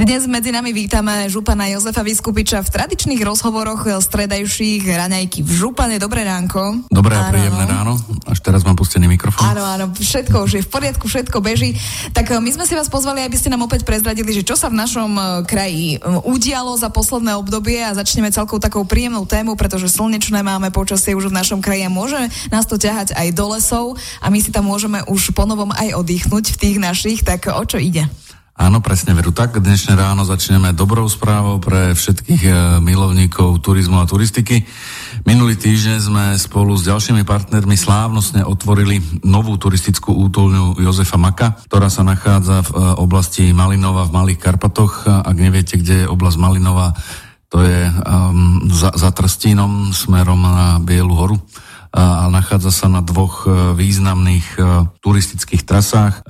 Dnes medzi nami vítame župana Jozefa Vyskupiča v tradičných rozhovoroch stredajších raňajky v župane. Dobré ránko. Dobré a príjemné ráno. Až teraz mám pustený mikrofón. Áno, áno, všetko už je v poriadku, všetko beží. Tak eh, my sme si vás pozvali, aby ste nám opäť prezradili, že čo sa v našom eh, kraji eh, udialo za posledné obdobie a začneme celkou takou príjemnou tému, pretože slnečné máme počasie už v našom kraji a môže nás to ťahať aj do lesov a my si tam môžeme už ponovom aj oddychnúť v tých našich, tak o čo ide? Áno, presne veru tak. Dnešné ráno začneme dobrou správou pre všetkých e, milovníkov turizmu a turistiky. Minulý týždeň sme spolu s ďalšími partnermi slávnostne otvorili novú turistickú útulňu Jozefa Maka, ktorá sa nachádza v e, oblasti Malinova v Malých Karpatoch. Ak neviete, kde je oblasť Malinova, to je um, za, za Trstínom smerom na Bielu horu a nachádza sa na dvoch e, významných e, turistických trasách.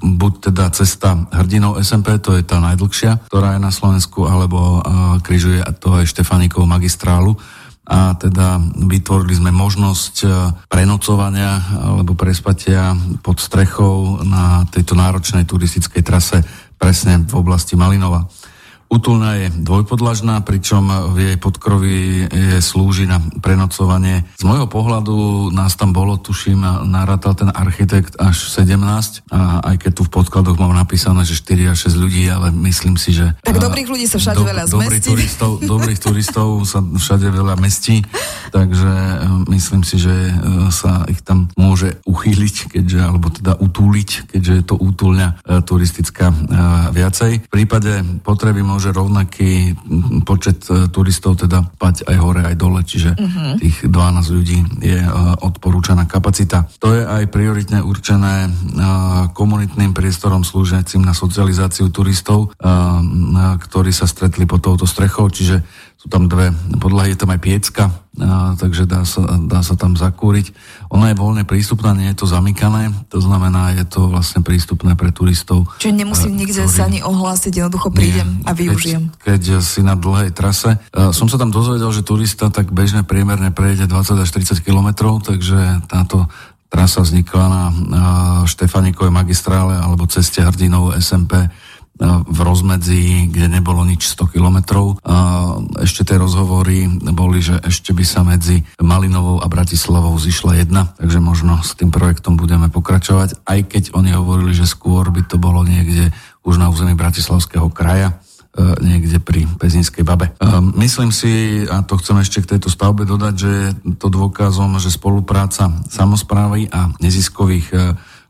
Buď teda cesta hrdinov SMP, to je tá najdlhšia, ktorá je na Slovensku, alebo križuje to aj Štefánikov magistrálu a teda vytvorili sme možnosť e, prenocovania alebo prespatia pod strechou na tejto náročnej turistickej trase presne v oblasti Malinova. Utulná je dvojpodlažná, pričom v jej podkroví je, slúži na prenocovanie. Z môjho pohľadu nás tam bolo, tuším, narátal ten architekt až 17, a aj keď tu v podkladoch mám napísané, že 4 až 6 ľudí, ale myslím si, že... Tak dobrých ľudí sa všade do, veľa zmestí. Dobrých turistov, dobrých turistov sa všade veľa mestí, takže e, myslím si, že e, sa ich tam môže uchýliť, keďže, alebo teda utúliť, keďže je to útulňa e, turistická viacej. V prípade potreby môže rovnaký počet e, turistov teda pať aj hore, aj dole, čiže uh-huh. tých 12 ľudí je e, odporúčaná kapacita. To je aj prioritne určené e, komunitným priestorom slúžiacim na socializáciu turistov, ktorí sa stretli pod touto strechou, čiže sú tam dve podlahy, je tam aj piecka, a, takže dá sa, dá sa tam zakúriť. Ona je voľne prístupná, nie je to zamykané, to znamená, je to vlastne prístupné pre turistov. Čiže nemusím nikde ktorý... sa ani ohlásiť, jednoducho prídem nie, a využijem. Keď, keď si na dlhej trase. A, som sa tam dozvedel, že turista tak bežne priemerne prejde 20 až 30 kilometrov, takže táto trasa vznikla na, na Štefanikovej magistrále alebo ceste hrdinov SMP v rozmedzi, kde nebolo nič 100 kilometrov. Ešte tie rozhovory boli, že ešte by sa medzi Malinovou a Bratislavou zišla jedna, takže možno s tým projektom budeme pokračovať, aj keď oni hovorili, že skôr by to bolo niekde už na území Bratislavského kraja e, niekde pri Pezinskej babe. E, myslím si, a to chcem ešte k tejto stavbe dodať, že je to dôkazom, že spolupráca samozprávy a neziskových e,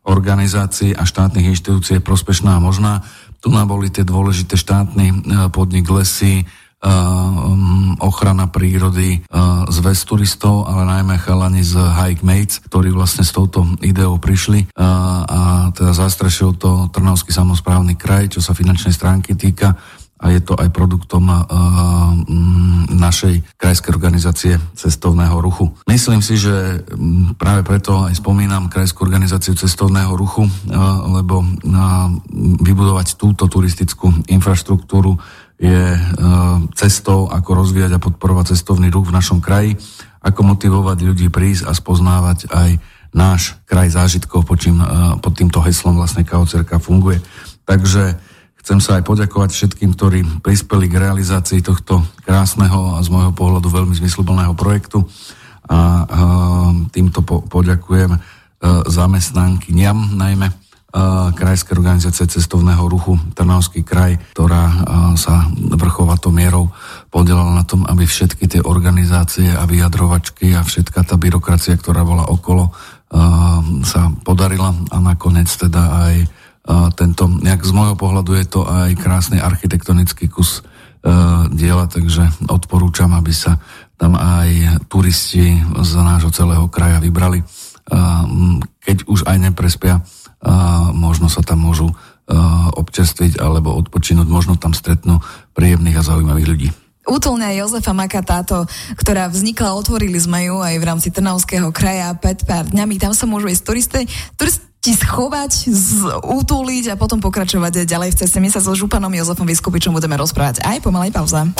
organizácií a štátnych inštitúcií je prospešná a možná. Tu nám boli tie dôležité štátny e, podnik lesy, e, ochrana prírody, e, zväz turistov, ale najmä chalani z Hike Mates, ktorí vlastne s touto ideou prišli a teda zastrešil to Trnavský samozprávny kraj, čo sa finančnej stránky týka a je to aj produktom našej krajskej organizácie cestovného ruchu. Myslím si, že práve preto aj spomínam krajskú organizáciu cestovného ruchu, lebo vybudovať túto turistickú infraštruktúru je uh, cestou, ako rozvíjať a podporovať cestovný ruch v našom kraji, ako motivovať ľudí prísť a spoznávať aj náš kraj zážitkov, pod, čím, uh, pod týmto heslom vlastne Kaocerka funguje. Takže Chcem sa aj poďakovať všetkým, ktorí prispeli k realizácii tohto krásneho a z môjho pohľadu veľmi zmysluplného projektu. A týmto po, poďakujem e, zamestnankyniam najmä e, Krajskej organizácie cestovného ruchu Trnavský kraj, ktorá e, sa vrchovatou mierou podielala na tom, aby všetky tie organizácie a vyjadrovačky a všetka tá byrokracia, ktorá bola okolo, sa podarila a nakoniec teda aj tento, nejak z môjho pohľadu je to aj krásny architektonický kus uh, diela, takže odporúčam, aby sa tam aj turisti z nášho celého kraja vybrali. Keď už aj neprespia, možno sa tam môžu uh, občerstviť alebo odpočinúť, možno tam stretnú príjemných a zaujímavých ľudí. Útulňa Jozefa Maka táto, ktorá vznikla, otvorili sme ju aj v rámci Trnavského kraja pred pár dňami. Tam sa môžu ísť turisty, turist, ti schovať, z, a potom pokračovať ďalej v ceste. My sa so Županom Jozefom Vyskupičom budeme rozprávať aj po malej pauza.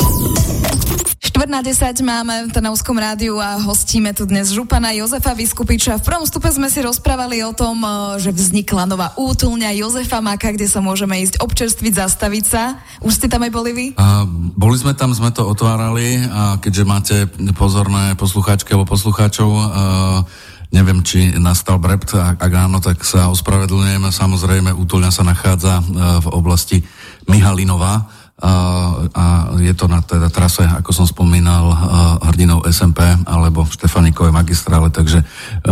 Štvrt na 10 máme v Trnavskom rádiu a hostíme tu dnes Župana Jozefa Vyskupiča. V prvom stupe sme si rozprávali o tom, e, že vznikla nová útulňa Jozefa Maka, kde sa môžeme ísť občerstviť, zastaviť sa. Už ste tam aj boli vy? A, boli sme tam, sme to otvárali a keďže máte pozorné poslucháčky alebo poslucháčov, uh, Neviem, či nastal brept, ak, áno, tak sa ospravedlňujem. Samozrejme, útulňa sa nachádza e, v oblasti Mihalinova a, je to na teda trase, ako som spomínal, e, hrdinou SMP alebo Štefanikovej magistrále, takže e,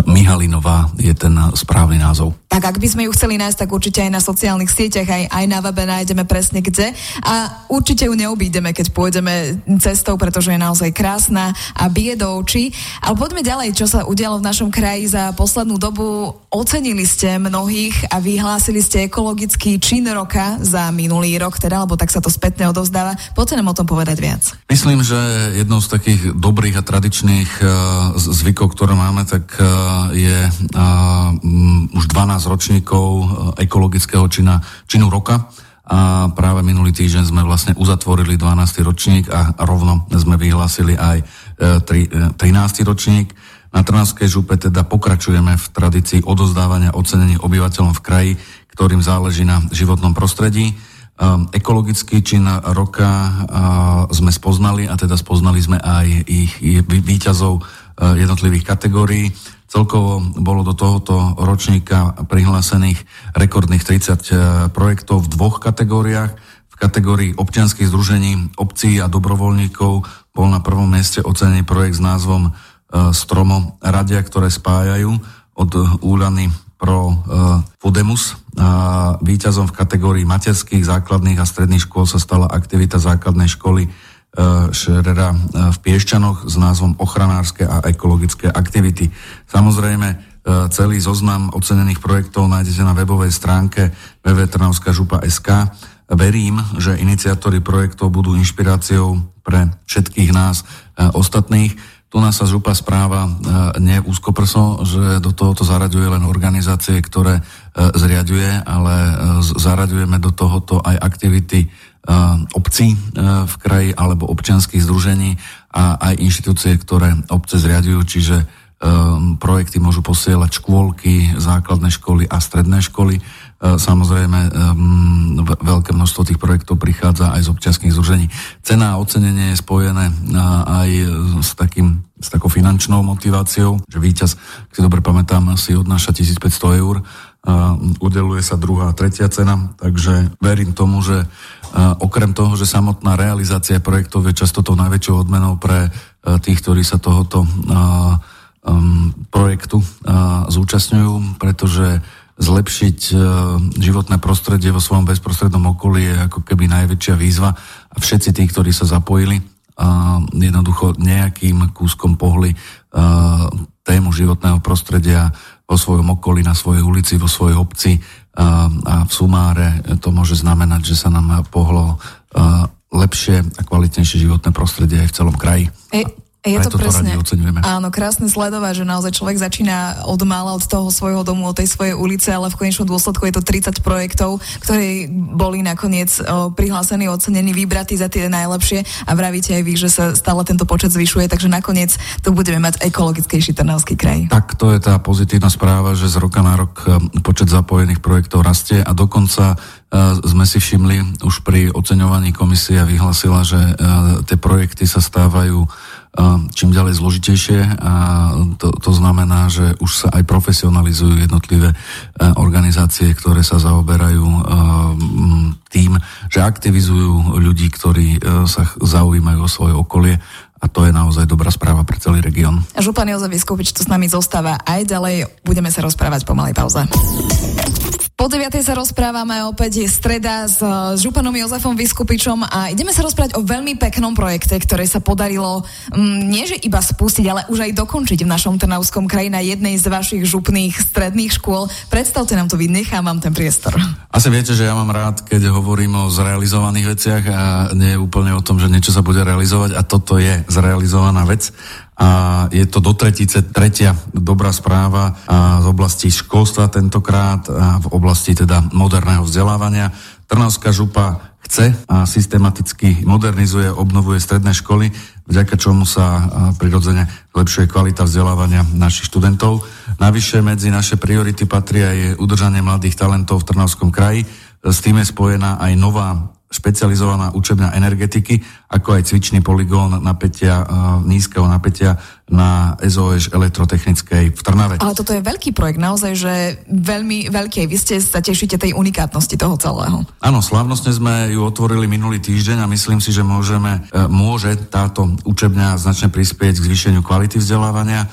Mihalinová je ten správny názov. Tak ak by sme ju chceli nájsť, tak určite aj na sociálnych sieťach, aj, aj na webe nájdeme presne kde. A určite ju neobídeme, keď pôjdeme cestou, pretože je naozaj krásna a bije do očí. Ale poďme ďalej, čo sa udialo v našom kraji za poslednú dobu. Ocenili ste mnohých a vyhlásili ste ekologický čin roka za minulý rok, teda, lebo tak sa to spätne odovzdáva. Poďte nám o tom povedať viac. Myslím, že jednou z takých dobrých a tradičných uh, zvykov, ktoré máme, tak uh, je uh, um, už 12 15 ročníkov e, ekologického čina, činu roka a práve minulý týždeň sme vlastne uzatvorili 12. ročník a rovno sme vyhlásili aj 13. E, ročník. Na Trnavskej župe teda pokračujeme v tradícii odozdávania ocenení obyvateľom v kraji, ktorým záleží na životnom prostredí. E, ekologický čin roka sme spoznali a teda spoznali sme aj ich výťazov jednotlivých kategórií. Celkovo bolo do tohoto ročníka prihlásených rekordných 30 e, projektov v dvoch kategóriách. V kategórii občianských združení obcí a dobrovoľníkov bol na prvom mieste ocenený projekt s názvom e, Stromo Radia, ktoré spájajú od Úľany pro e, Fudemus. A víťazom v kategórii materských, základných a stredných škôl sa stala aktivita základnej školy Šerera e, v Piešťanoch s názvom Ochranárske a ekologické aktivity. Samozrejme, e, celý zoznam ocenených projektov nájdete na webovej stránke www.trnavskažupa.sk. Verím, že iniciátori projektov budú inšpiráciou pre všetkých nás e, ostatných. Nás sa župa správa nie úzkoprso, že do tohoto zaraďuje len organizácie, ktoré zriaduje, ale zaraďujeme do tohoto aj aktivity obcí v kraji alebo občianských združení a aj inštitúcie, ktoré obce zriadujú, čiže projekty môžu posielať škôlky, základné školy a stredné školy. Samozrejme, veľké množstvo tých projektov prichádza aj z občianských združení. Cena a ocenenie je spojené aj s, takým, s takou finančnou motiváciou, že víťaz, ak si dobre pamätám, si odnáša 1500 eur udeluje sa druhá a tretia cena, takže verím tomu, že okrem toho, že samotná realizácia projektov je často tou najväčšou odmenou pre tých, ktorí sa tohoto projektu zúčastňujú, pretože zlepšiť životné prostredie vo svojom bezprostrednom okolí je ako keby najväčšia výzva a všetci tí, ktorí sa zapojili, jednoducho nejakým kúskom pohli tému životného prostredia vo svojom okolí, na svojej ulici, vo svojej obci a, a v sumáre to môže znamenať, že sa nám pohlo lepšie a kvalitnejšie životné prostredie aj v celom kraji. E, je to presne. Áno, krásne sledovať, že naozaj človek začína od mála, od toho svojho domu, od tej svojej ulice, ale v konečnom dôsledku je to 30 projektov, ktoré boli nakoniec o, prihlásení, ocenení, vybratí za tie najlepšie a vravíte aj vy, že sa stále tento počet zvyšuje, takže nakoniec tu budeme mať ekologickejší Trnavský kraj. Tak to je tá pozitívna správa, že z roka na rok e, počet zapojených projektov rastie a dokonca uh, sme si všimli už pri oceňovaní komisia vyhlasila, že uh, tie projekty sa stávajú čím ďalej zložitejšie a to, to znamená, že už sa aj profesionalizujú jednotlivé e, organizácie, ktoré sa zaoberajú e, tým, že aktivizujú ľudí, ktorí e, sa zaujímajú o svoje okolie a to je naozaj dobrá správa pre celý región. Župan Jozef Vyskupič tu s nami zostáva aj ďalej. Budeme sa rozprávať po malej pauze. Po 9. sa rozprávame opäť je streda s, s Županom Jozefom Vyskupičom a ideme sa rozprávať o veľmi peknom projekte, ktoré sa podarilo m, mm, nie že iba spustiť, ale už aj dokončiť v našom Trnavskom kraji na jednej z vašich župných stredných škôl. Predstavte nám to, vy nechám vám ten priestor. Asi viete, že ja mám rád, keď hovorím o zrealizovaných veciach a nie úplne o tom, že niečo sa bude realizovať a toto je zrealizovaná vec a je to do tretice tretia dobrá správa z oblasti školstva tentokrát a v oblasti teda moderného vzdelávania. Trnavská župa chce a systematicky modernizuje, obnovuje stredné školy, vďaka čomu sa prirodzene zlepšuje kvalita vzdelávania našich študentov. Navyše medzi naše priority patria aj udržanie mladých talentov v Trnavskom kraji. S tým je spojená aj nová špecializovaná učebňa energetiky, ako aj cvičný poligón napätia, nízkeho napätia na SOS elektrotechnickej v Trnave. Ale toto je veľký projekt, naozaj, že veľmi veľký. Vy ste sa tešíte tej unikátnosti toho celého. Áno, slávnostne sme ju otvorili minulý týždeň a myslím si, že môžeme, e, môže táto učebňa značne prispieť k zvýšeniu kvality vzdelávania. E,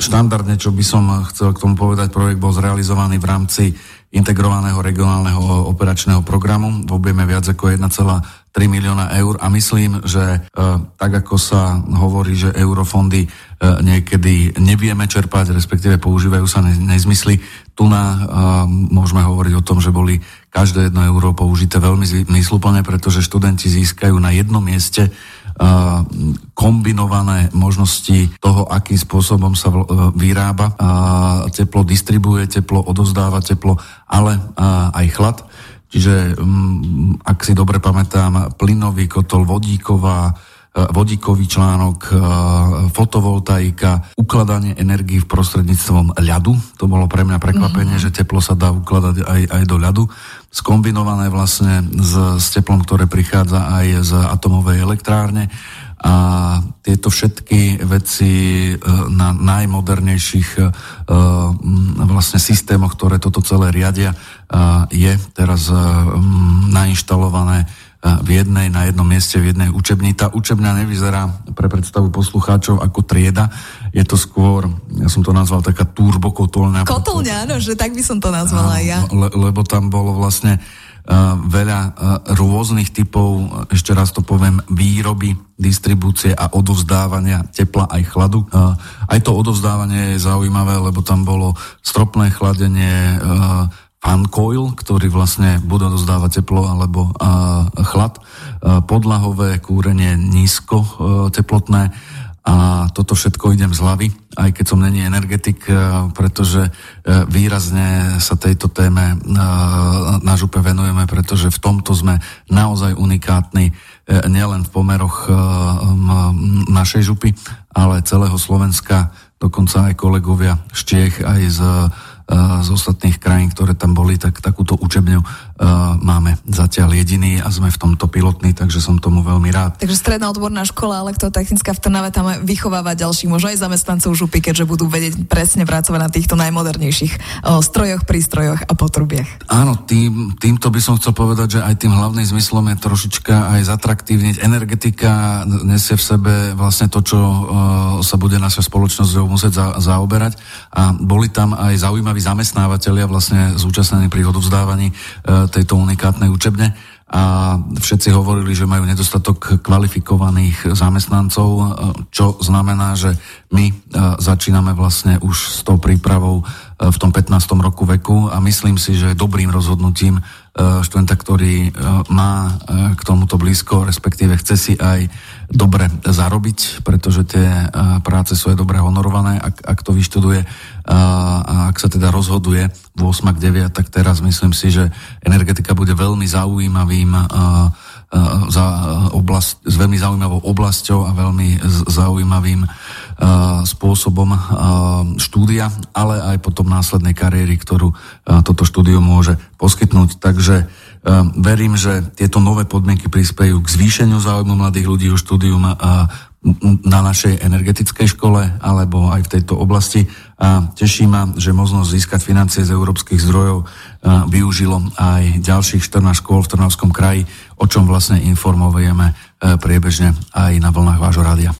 štandardne, čo by som chcel k tomu povedať, projekt bol zrealizovaný v rámci integrovaného regionálneho operačného programu v objeme viac ako 1,3 milióna eur a myslím, že e, tak ako sa hovorí, že eurofondy e, niekedy nevieme čerpať, respektíve používajú sa ne, nezmysly, tu na e, môžeme hovoriť o tom, že boli každé jedno euro použité veľmi zmysluplne, pretože študenti získajú na jednom mieste kombinované možnosti toho, akým spôsobom sa vyrába teplo, distribuje teplo, odozdáva teplo, ale aj chlad. Čiže, mm, ak si dobre pamätám, plynový kotol, vodíková, vodíkový článok, fotovoltaika, ukladanie energii v prostredníctvom ľadu. To bolo pre mňa prekvapenie, mm-hmm. že teplo sa dá ukladať aj, aj do ľadu skombinované vlastne s, s teplom, ktoré prichádza aj z atomovej elektrárne a tieto všetky veci e, na najmodernejších e, vlastne systémoch, ktoré toto celé riadia, e, je teraz nainštalované v jednej, na jednom mieste, v jednej učebni. Tá učebňa nevyzerá pre predstavu poslucháčov ako trieda, je to skôr, ja som to nazval taká turbokotolňa. Kotolňa, áno, že tak by som to nazvala aj ja. Le, lebo tam bolo vlastne uh, veľa uh, rôznych typov, ešte raz to poviem, výroby, distribúcie a odovzdávania tepla aj chladu. Aj to odovzdávanie je zaujímavé, lebo tam bolo stropné chladenie, uh, fan coil, ktorý vlastne bude dozdávať teplo alebo uh, chlad, uh, podlahové kúrenie nízko uh, teplotné. A toto všetko idem z hlavy, aj keď som není energetik, uh, pretože uh, výrazne sa tejto téme uh, na župe venujeme, pretože v tomto sme naozaj unikátni nielen v pomeroch našej župy, ale celého Slovenska, dokonca aj kolegovia z Čiech, aj z z ostatných krajín, ktoré tam boli, tak takúto učebňu máme zatiaľ jediný a sme v tomto pilotní, takže som tomu veľmi rád. Takže stredná odborná škola elektrotechnická v Trnave tam vychováva ďalších, možno aj zamestnancov župy, keďže budú vedieť presne pracovať na týchto najmodernejších o, strojoch, prístrojoch a potrubiach. Áno, tým, týmto by som chcel povedať, že aj tým hlavným zmyslom je trošička aj zatraktívniť. Energetika nesie v sebe vlastne to, čo o, sa bude naša spoločnosť musieť za, zaoberať a boli tam aj zaujímaví zamestnávateľia vlastne zúčastnení pri odovzdávaní tejto unikátnej učebne a všetci hovorili, že majú nedostatok kvalifikovaných zamestnancov, e, čo znamená, že my e, začíname vlastne už s tou prípravou v tom 15. roku veku a myslím si, že dobrým rozhodnutím študenta, ktorý má k tomuto blízko, respektíve chce si aj dobre zarobiť, pretože tie práce sú aj dobre honorované, ak, ak to vyštuduje a ak sa teda rozhoduje v 8 9, tak teraz myslím si, že energetika bude veľmi zaujímavým za oblast, s veľmi zaujímavou oblasťou a veľmi zaujímavým spôsobom štúdia, ale aj potom následnej kariéry, ktorú toto štúdium môže poskytnúť. Takže verím, že tieto nové podmienky prispejú k zvýšeniu záujmu mladých ľudí o štúdium na našej energetickej škole alebo aj v tejto oblasti a teší ma, že možnosť získať financie z európskych zdrojov využilo aj ďalších 14 škôl v Trnavskom kraji, o čom vlastne informujeme priebežne aj na vlnách vášho rádia.